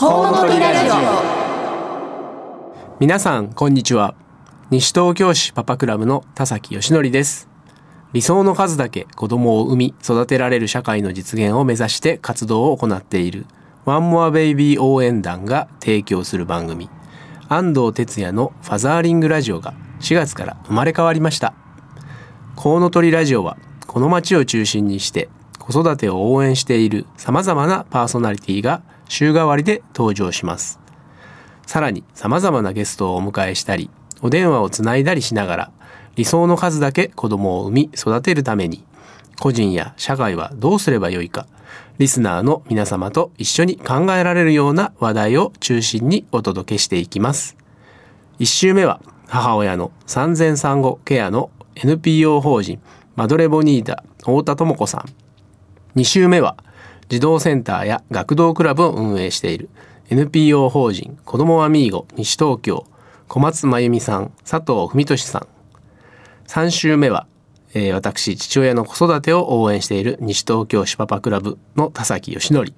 コウノトリラジオ。皆さんこんにちは。西東京市パパクラブの田崎義則です。理想の数だけ子供を産み育てられる社会の実現を目指して活動を行っている。ワンモアベイビー応援団が提供する番組。安藤哲也のファザーリングラジオが4月から生まれ変わりました。コウノトリラジオはこの街を中心にして子育てを応援している様々なパーソナリティが週替わりで登場します。さらに様々なゲストをお迎えしたりお電話をつないだりしながら理想の数だけ子供を産み育てるために個人や社会はどうすればよいかリスナーの皆様と一緒に考えられるような話題を中心にお届けしていきます。1週目は母親の産前産後ケアの NPO 法人マドレボニータ太田智子さん。2週目は児童センターや学童クラブを運営している。NPO 法人子どもアミーゴ西東京小松真由美さん佐藤文俊さん。3週目は、えー、私父親の子育てを応援している西東京市パパクラブの田崎義則。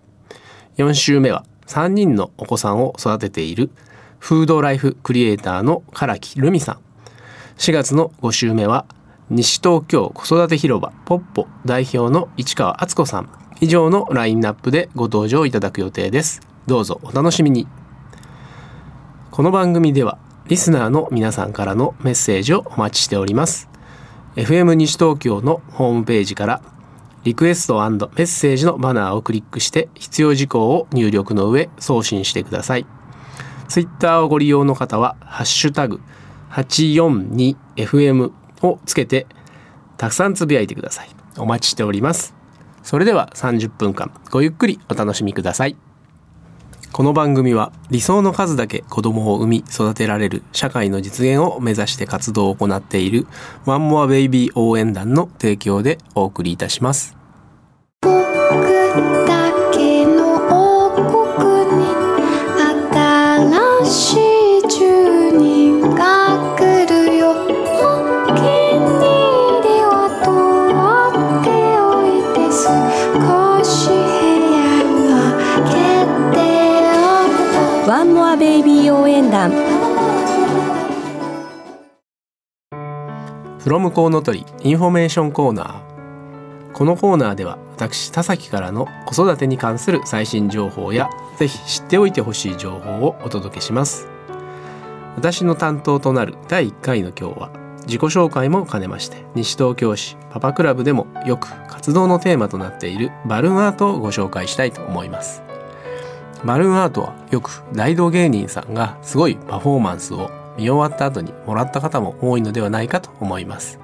4週目は3人のお子さんを育てているフードライフクリエイターの唐木留美さん。4月の5週目は西東京子育て広場ポッポ代表の市川敦子さん。以上のラインナップでご登場いただく予定です。どうぞお楽しみに。この番組ではリスナーの皆さんからのメッセージをお待ちしております。FM 西東京のホームページからリクエストメッセージのバナーをクリックして必要事項を入力の上送信してください。ツイッターをご利用の方はハッシュタグ 842FM をつけてたくさんつぶやいてください。お待ちしております。それでは30分間ごゆっくりお楽しみください。この番組は理想の数だけ子供を産み育てられる社会の実現を目指して活動を行っているワンモアベイビー応援団の提供でお送りいたします。僕だけの王国に新しいワンモアベイビー応援団。 from コウノトリインフォメーションコーナー。このコーナーでは私田崎からの子育てに関する最新情報やぜひ知っておいてほしい情報をお届けします。私の担当となる第1回の今日は自己紹介も兼ねまして西東京市パパクラブでもよく活動のテーマとなっているバルーンアートをご紹介したいと思います。バルーンアートはよく大道芸人さんがすごいパフォーマンスを見終わった後にもらった方も多いのではないかと思います。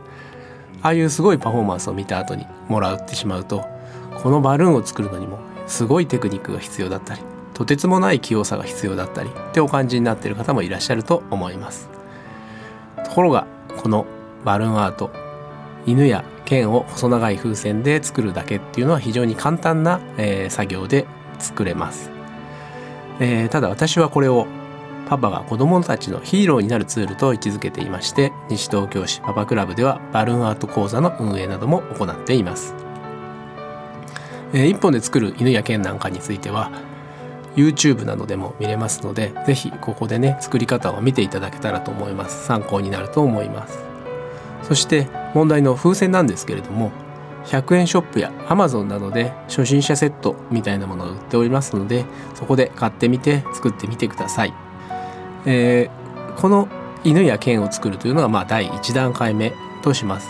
ああいうすごいパフォーマンスを見た後にもらってしまうとこのバルーンを作るのにもすごいテクニックが必要だったりとてつもない器用さが必要だったりってお感じになっている方もいらっしゃると思います。ところがこのバルーンアート犬や剣を細長い風船で作るだけっていうのは非常に簡単な、えー作業で作れます、えーただ私はこれをパパが子供たちのヒーローになるツールと位置づけていまして西東京市パパクラブではバルーンアート講座の運営なども行っています、えー一本で作る犬や剣なんかについては YouTube などでも見れますのでぜひここでね作り方を見ていただけたらと思います。参考になると思います。そして問題の風船なんですけれども100円ショップや Amazon などで初心者セットみたいなものを売っておりますのでそこで買ってみて作ってみてください。えーこの犬や剣を作るというのがまあ第1段階目とします。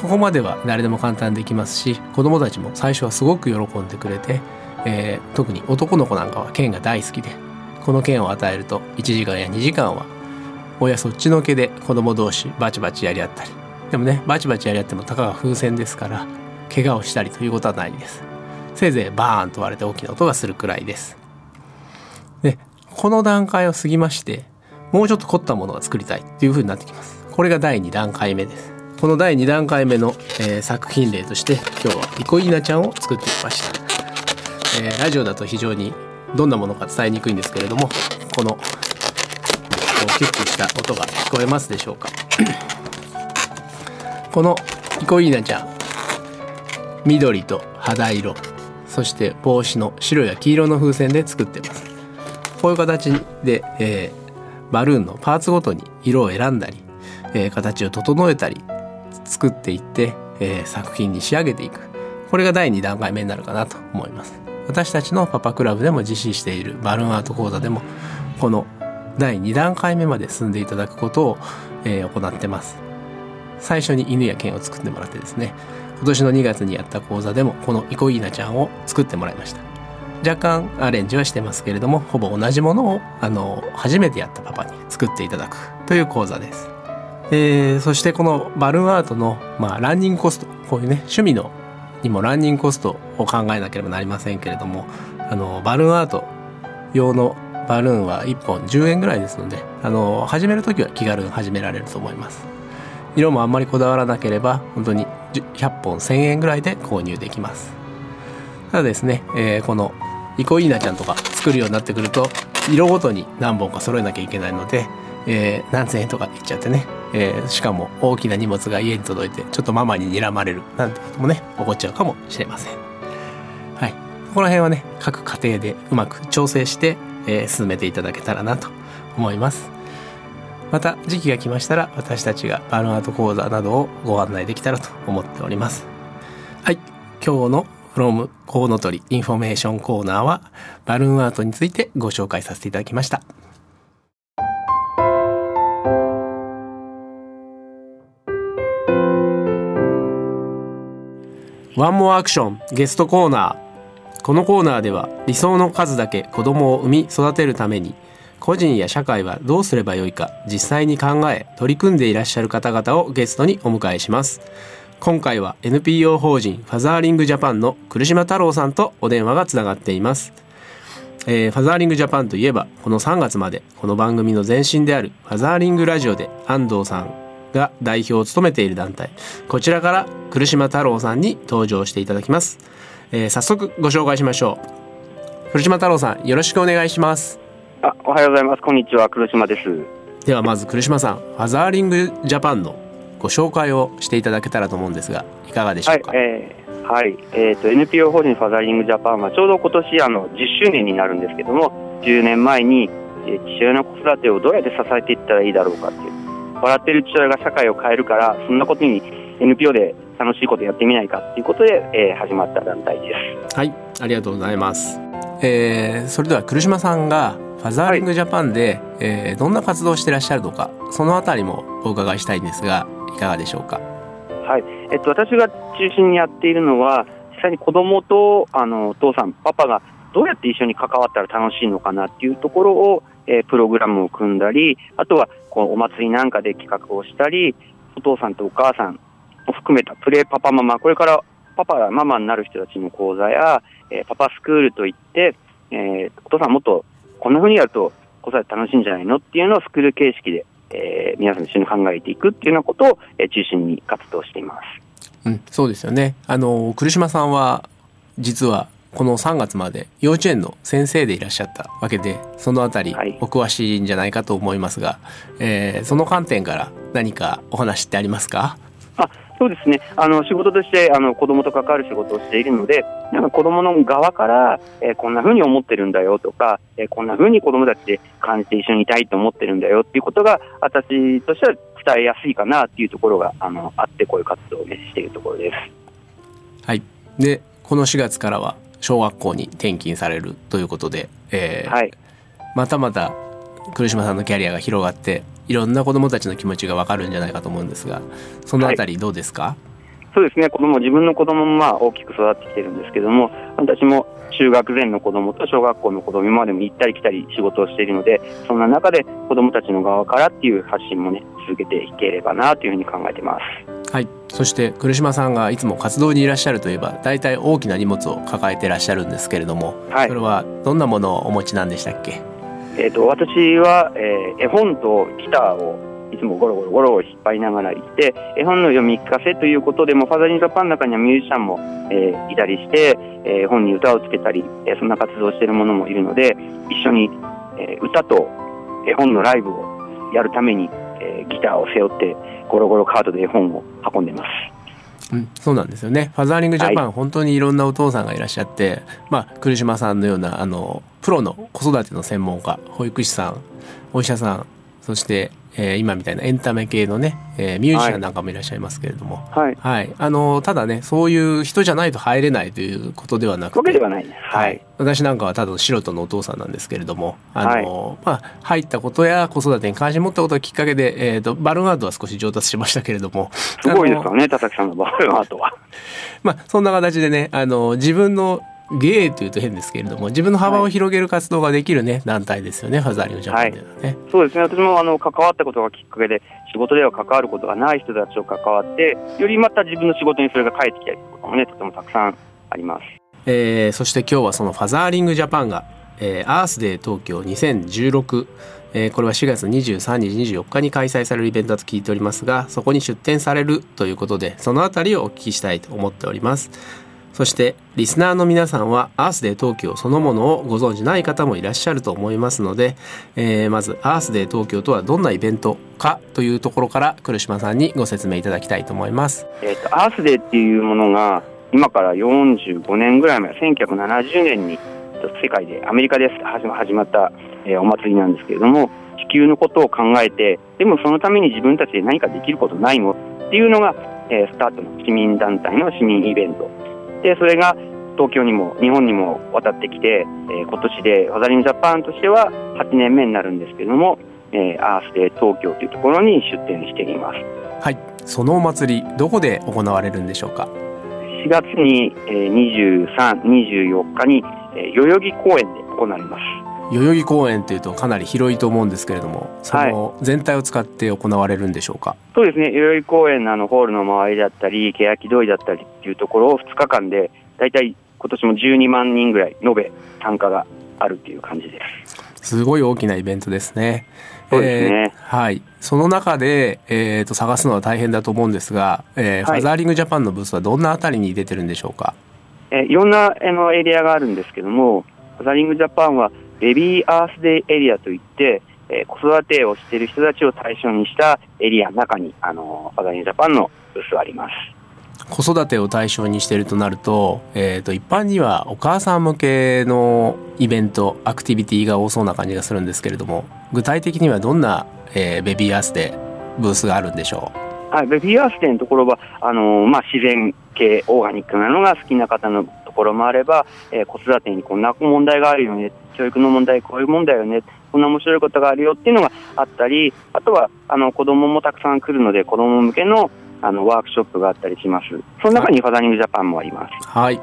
ここまでは誰でも簡単できますし子どもたちも最初はすごく喜んでくれて、えー特に男の子なんかは剣が大好きでこの剣を与えると1時間や2時間は親そっちのけで子供同士バチバチやり合ったり。でもねバチバチやり合ってもたかが風船ですから怪我をしたりということはないです。せいぜいバーンと割れて大きな音がするくらいです。でこの段階を過ぎましてもうちょっと凝ったものが作りたいっていう風になってきます。これが第2段階目です。この第2段階目の、えー作品例として今日はリコイーナちゃんを作ってみました、えーラジオだと非常にどんなものか伝えにくいんですけれどもこのキュッとした音が聞こえますでしょうか。このリコイーナちゃん緑と肌色。そして帽子の白や黄色の風船で作ってます。こういう形で、えー、バルーンのパーツごとに色を選んだり、えー、形を整えたり作っていって、えー、作品に仕上げていく。これが第2段階目になるかなと思います。私たちのパパクラブでも実施しているバルーンアート講座でもこの第2段階目まで進んでいただくことを、えー、行ってます。最初に犬や剣を作ってもらってですね。今年の2月にやった講座でもこのイコイーナちゃんを作ってもらいました。若干アレンジはしてますけれどもほぼ同じものをあの初めてやったパパに作っていただくという講座です、えー、そしてこのバルーンアートの、まあ、ランニングコストこういうね趣味のにもランニングコストを考えなければなりませんけれどもあのバルーンアート用のバルーンは1本10円ぐらいですのであの始める時は気軽に始められると思います。色もあんまりこだわらなければ本当に100本1000円ぐらいで購入できます。ただですね、えー、このイコイーナちゃんとか作るようになってくると色ごとに何本か揃えなきゃいけないので、えー、何千円とか言っちゃってね、えー、しかも大きな荷物が家に届いてちょっとママに睨まれるなんてこともね起こっちゃうかもしれません。はい。この辺はね各家庭でうまく調整して、えー、進めていただけたらなと思います。また時期が来ましたら私たちがバルーンアート講座などをご案内できたらと思っております。はい。今日の from コウノトリインフォメーションコーナーはバルーンアートについてご紹介させていただきました。 One more action ゲストコーナー。このコーナーでは理想の数だけ子供を産み育てるために個人や社会はどうすればよいか実際に考え取り組んでいらっしゃる方々をゲストにお迎えします。今回は NPO 法人ファザーリングジャパンの来島太郎さんとお電話がつながっています、えー、ファザーリングジャパンといえばこの3月までこの番組の前身であるファザーリングラジオで安藤さんが代表を務めている団体。こちらから来島太郎さんに登場していただきます、えー、早速ご紹介しましょう。来島太郎さんよろしくお願いします。あ、おはようございます。こんにちは、黒島です。ではまず黒島さん、ファザーリングジャパンのご紹介をしていただけたらと思うんですが、いかがでしょうか？はい、えー、はい、えっ、ー、と NPO 法人ファザーリングジャパンはちょうど今年あの10周年になるんですけども、10年前に、えー、父親の子育てをどうやって支えていったらいいだろうかっていう、笑ってる父親が社会を変えるから、そんなことに NPO で楽しいことやってみないかっていうことで、えー、始まった団体です。はい、ありがとうございます。えー、それでは来島さんがファザーリングジャパンで、はい、えー、どんな活動をしてらっしゃるのかそのあたりもお伺いしたいんですがいかがでしょうか？はい、えっと、私が中心にやっているのは実際に子供とあのお父さんパパがどうやって一緒に関わったら楽しいのかなっていうところを、えー、プログラムを組んだりあとはこうお祭りなんかで企画をしたりお父さんとお母さんを含めたプレーパパママこれからパパやママになる人たちの講座や、えー、パパスクールといって、えー、お父さんもっとこんなふうにやると子育て楽しいんじゃないのっていうのをスクール形式で、えー、皆さん一緒に考えていくっていうようなことを、えー、中心に活動しています。うん、そうですよね。あの、来島さんは、実は、この3月まで幼稚園の先生でいらっしゃったわけで、そのあたりお詳しいんじゃないかと思いますが、はい、えー、その観点から何かお話ってありますか？あそうですね。あの仕事としてあの子供と関わる仕事をしているのでなんか子供の側から、えー、こんなふうに思ってるんだよとか、えー、こんなふうに子供たちで感じて一緒にいたいと思ってるんだよっていうことが私としては伝えやすいかなっていうところがあのあってこういう活動を、ね、しているところです。はい。でこの4月からは小学校に転勤されるということで、えー、はい、またまた来島さんのキャリアが広がっていろんな子どもたちの気持ちが分かるんじゃないかと思うんですがそのあたりどうですか、はい、そうですね。子供自分の子供もまあ大きく育ってきてるんですけども私も中学前の子供と小学校の子供までも行ったり来たり仕事をしているのでそんな中で子供たちの側からっていう発信もね続けていければなというふうに考えてます。はい。そして来島さんがいつも活動にいらっしゃるといえば大体大きな荷物を抱えていらっしゃるんですけれども、はい、それはどんなものをお持ちなんでしたっけ？えーと、私は、えー、絵本とギターをいつもゴロゴロゴロ引っ張りながら行って絵本の読み聞かせということでもファザリンジャパンの中にはミュージシャンも、えー、いたりして、えー、本に歌をつけたり、えー、そんな活動をしている者もいるので一緒に、えー、歌と絵本のライブをやるために、えー、ギターを背負ってゴロゴロカードで絵本を運んでます。うん、そうなんですよね。ファザーリングジャパン、はい、本当にいろんなお父さんがいらっしゃって、まあ、来島さんのような、あの、プロの子育ての専門家保育士さんお医者さんそして、えー今みたいなエンタメ系のね、えーミュージシャンなんかもいらっしゃいますけれども、はい。はい、あのただねそういう人じゃないと入れないということではなくてわけではない。はい。私なんかはただ素人のお父さんなんですけれどもあの、まあ、入ったことや子育てに関心持ったことがきっかけで、えー、とバルーンアートは少し上達しましたけれどもすごいですあのよね、田崎さんのバルーンアートは。まあ、そんな形でねあの自分の芸というと変ですけれども自分の幅を広げる活動ができるね、団体ですよねファザーリングジャパンではね。そうですね、私もあの関わったことがきっかけで、仕事では関わることがない人たちと関わって、よりまた自分の仕事にそれが返ってきたりということもね、とてもたくさんあります。えーそして今日はそのファザーリングジャパンが、えーアースデー東京2016、えーこれは4月23日24日に開催されるイベントだと聞いておりますがそこに出展されるということでそのあたりをお聞きしたいと思っておりますそしてリスナーの皆さんはアースデー東京そのものをご存じない方もいらっしゃると思いますので、えーまずアースデー東京とはどんなイベントかというところから来島さんにご説明いただきたいと思います。えっ、と、アースデーっていうものが、今から45年ぐらい前、1970年に世界で、アメリカで始まった、お祭りなんですけれども、地球のことを考えて、でもそのために自分たちで何かできることないの？っていうのが、えースタートの市民団体の市民イベント。で、それが東京にも日本にも渡ってきて、えー今年でファザリングジャパンとしては8年目になるんですけれども、えーアースデー東京というところに出展しています。はいそのお祭りどこで行われるんでしょうか？4月に、えー、23、24日に、えー代々木公園で行われます。代々木公園っていうとかなり広いと思うんですけれどもその全体を使って行われるんでしょうか、そうですね、代々木公園のあのホールの周りだったり、欅通りだったりっていうところを2日間で、だいたい今年も12万人ぐらい延べ参加があるっていう感じです。すごい大きなイベントですね。そうですねえーはい。その中で、えー、と探すのは大変だと思うんですが、えーはいファザーリングジャパンのブースはどんなあたりに出てるんでしょうか？えーいろんなあのエリアがあるんですけども、ファザリングジャパンはベビーアースデーエリアといって、えー子育てをしている人たちを対象にしたエリアの中に、あのファザリングジャパンのブースがあります。子育てを対象にしているとなると,、えー、と一般にはお母さん向けのイベントアクティビティが多そうな感じがするんですけれども具体的にはどんな、えーベビーアースでブースがあるんでしょはい、ベビーアースデーのところはあのーまあ、自然系、オーガニックなのが好きな方のところもあれば、えー子育てにこんな問題があるよね、教育の問題、こういう問題よね、こんな面白いことがあるよっていうのがあったり、あとはあの子供もたくさん来るので、子供向けのあのワークショップがあったりします。その中にファザリングジャパンもあります。うはい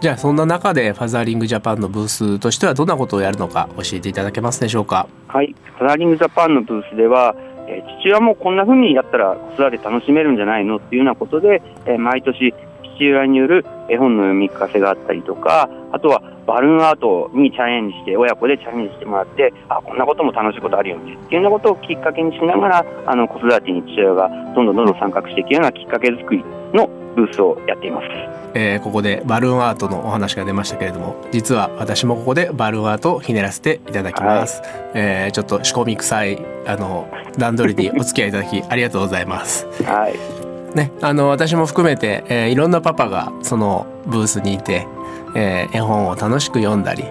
じゃあそんな中でファザーリングジャパンのブースとしてはどんなことをやるのか教えていただけますでしょうか？はい、ファザリングジャパンのブースでは、えー父親もこんな風にやったら子育て楽しめるんじゃないのっていうようなことで、えー毎年父親による絵本の読み聞かせがあったりとか、あとはバルーンアートにチャレンジして、親子でチャレンジしてもらって、あ、こんなことも楽しいことあるよねっていうようなことをきっかけにしながら、あの子育てに父親がどんどんどんどん参画していくようなきっかけ作りのブースをやっています。えーここでバルーンアートのお話が出ましたけれども実は私もここでバルーンアートをひねらせていただきます、えーちょっと仕込み臭いあの段取りにお付き合いいただきありがとうございますはい。ねあの私も含めて、えーいろんなパパがそのブースにいて、えー絵本を楽しく読んだり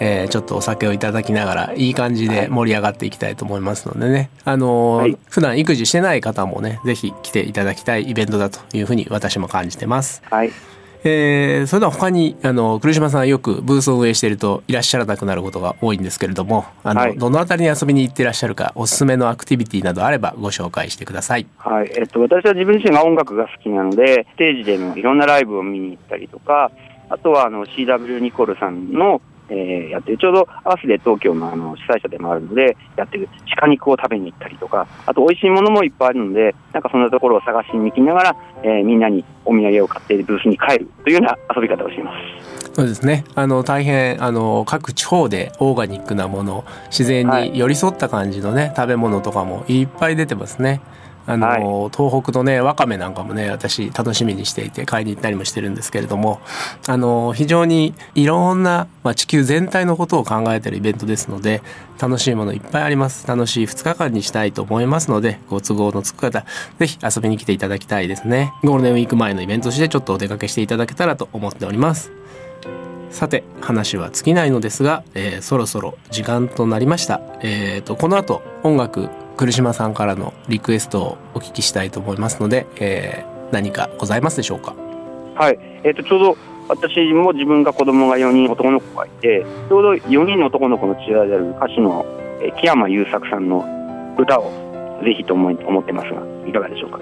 えーちょっとお酒をいただきながらいい感じで盛り上がっていきたいと思いますのでね、あのーはい普段育児してない方もねぜひ来ていただきたいイベントだというふうに私も感じてます。はい。えーそれでは他にあの栗島さんよくブースを運営しているといらっしゃらなくなることが多いんですけれどもあの、はいどのあたりに遊びに行っていらっしゃるかおすすめのアクティビティなどあればご紹介してください。はい、えっと、私は自分自身が音楽が好きなので、ステージでのいろんなライブを見に行ったりとか、あとはあの CW ニコルさんの、えーやってる、ちょうどアースで東京のあの主催者でもあるので、やってる鹿肉を食べに行ったりとか、あと美味しいものもいっぱいあるので、なんかそんなところを探しに行きながら、えーみんなにお土産を買ってブースに帰るというような遊び方をしています。そうですねあの大変あの各地方でオーガニックなもの自然に寄り添った感じのね、食べ物とかもいっぱい出てますね。あの、はい。東北のねわかめなんかもね私楽しみにしていて買いに行ったりもしてるんですけれどもあの非常にいろんな、まあ、地球全体のことを考えてるイベントですので楽しいものいっぱいあります。楽しい2日間にしたいと思いますのでご都合のつく方ぜひ遊びに来ていただきたいですね。ゴールデンウィーク前のイベントとしてちょっとお出かけしていただけたらと思っておりますさて話は尽きないのですが、えーそろそろ時間となりました、えー、とこの後音楽来島さんからのリクエストをお聞きしたいと思いますので、えー何かございますでしょうか？はい、えっ、と、ちょうど私も自分が子供が4人男の子がいて、ちょうど4人の男の子の父親である歌手の、えー木山優作さんの歌をぜひと思い思ってますが、いかがでしょうか？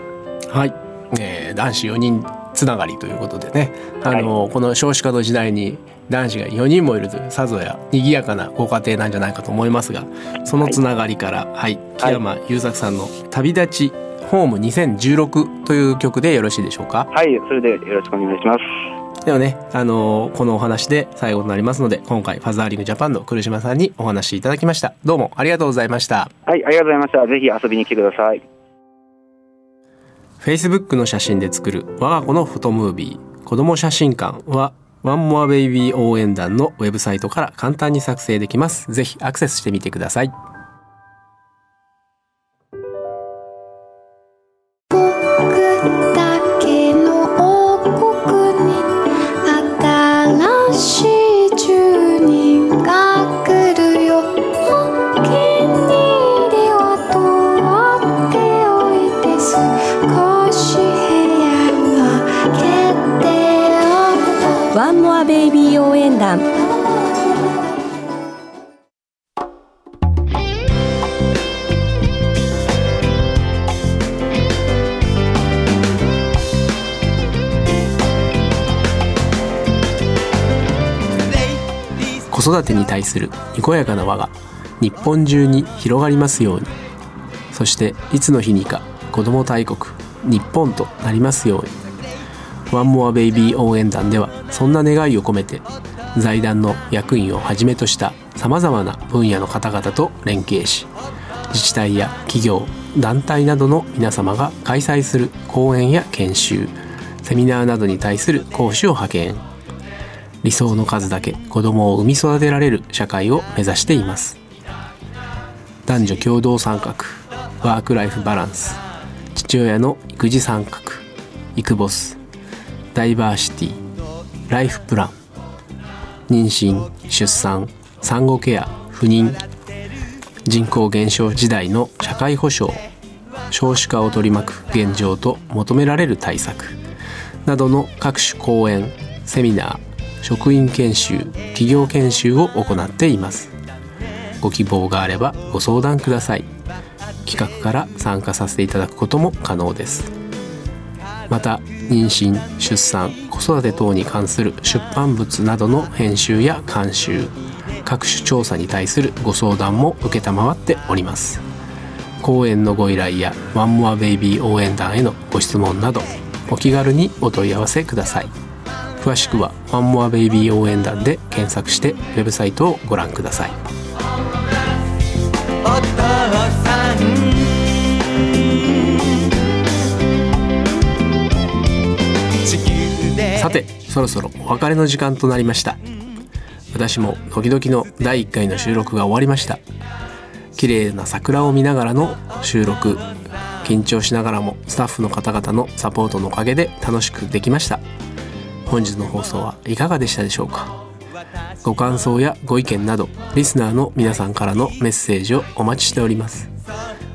はい、えー男子4人つながりということでね。あの、この少子化の時代に男子が4人もいるというさぞや賑やかなご家庭なんじゃないかと思いますがそのつながりから、はい。木山優作さんの「旅立ちホーム2016」という曲でよろしいでしょうか？はい、それでよろしくお願いします。ではね、あのこのお話で最後となりますので今回ファザーリングジャパンの来島さんにお話しいただきました。どうもありがとうございました。はい、ありがとうございました。ぜひ遊びに来てください。Facebook の写真で作る我が子のフォトムービー子供写真館はワンモアベイビー応援団のウェブサイトから簡単に作成できます。ぜひアクセスしてみてください。定をワンモアベイビー応援団。子育てに対するにこやかな輪が日本中に広がりますように。そしていつの日にか子ども大国日本となりますように。ワンモアベイビー応援団ではそんな願いを込めて財団の役員をはじめとしたさまざまな分野の方々と連携し自治体や企業団体などの皆様が開催する講演や研修セミナーなどに対する講師を派遣理想の数だけ子供を産み育てられる社会を目指しています。男女共同参画ワークライフバランス父親の育児参画育ボスダイバーシティライフプラン。妊娠出産産後ケア不妊人口減少時代の社会保障少子化を取り巻く現状と求められる対策などの各種講演セミナー職員研修企業研修を行っています。ご希望があればご相談ください。企画から参加させていただくことも可能です。また妊娠出産子育て等に関する出版物などの編集や監修各種調査に対するご相談も承っております。講演のご依頼やワンモアベイビー応援団へのご質問などお気軽にお問い合わせください。詳しくはワンモアベイビー応援団で検索してウェブサイトをご覧ください。さてそろそろお別れの時間となりました。私も時々の第1回の収録が終わりました。綺麗な桜を見ながらの収録緊張しながらもスタッフの方々のサポートのおかげで楽しくできました。本日の放送はいかがでしたでしょうか。ご感想やご意見などリスナーの皆さんからのメッセージをお待ちしております。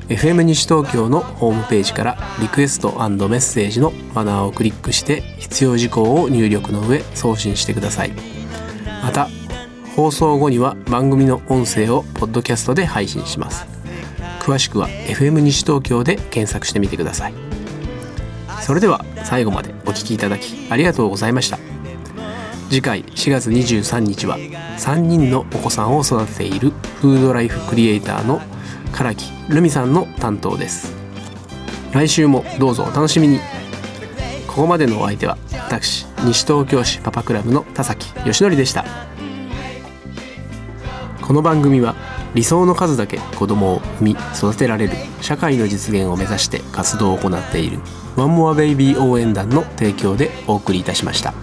FM 西東京のホームページからリクエストメッセージのバナーをクリックして必要事項を入力の上送信してください。また放送後には番組の音声をポッドキャストで配信します。詳しくは FM 西東京で検索してみてください。それでは最後までお聞きいただきありがとうございました。次回4月23日は3人のお子さんを育てているフードライフクリエイターの唐木留美さんの担当です。来週もどうぞお楽しみに。ここまでのお相手は私西東京市パパクラブの田崎義則でした。この番組は理想の数だけ子供を産み育てられる社会の実現を目指して活動を行っているワンモアベイビー応援団の提供でお送りいたしました。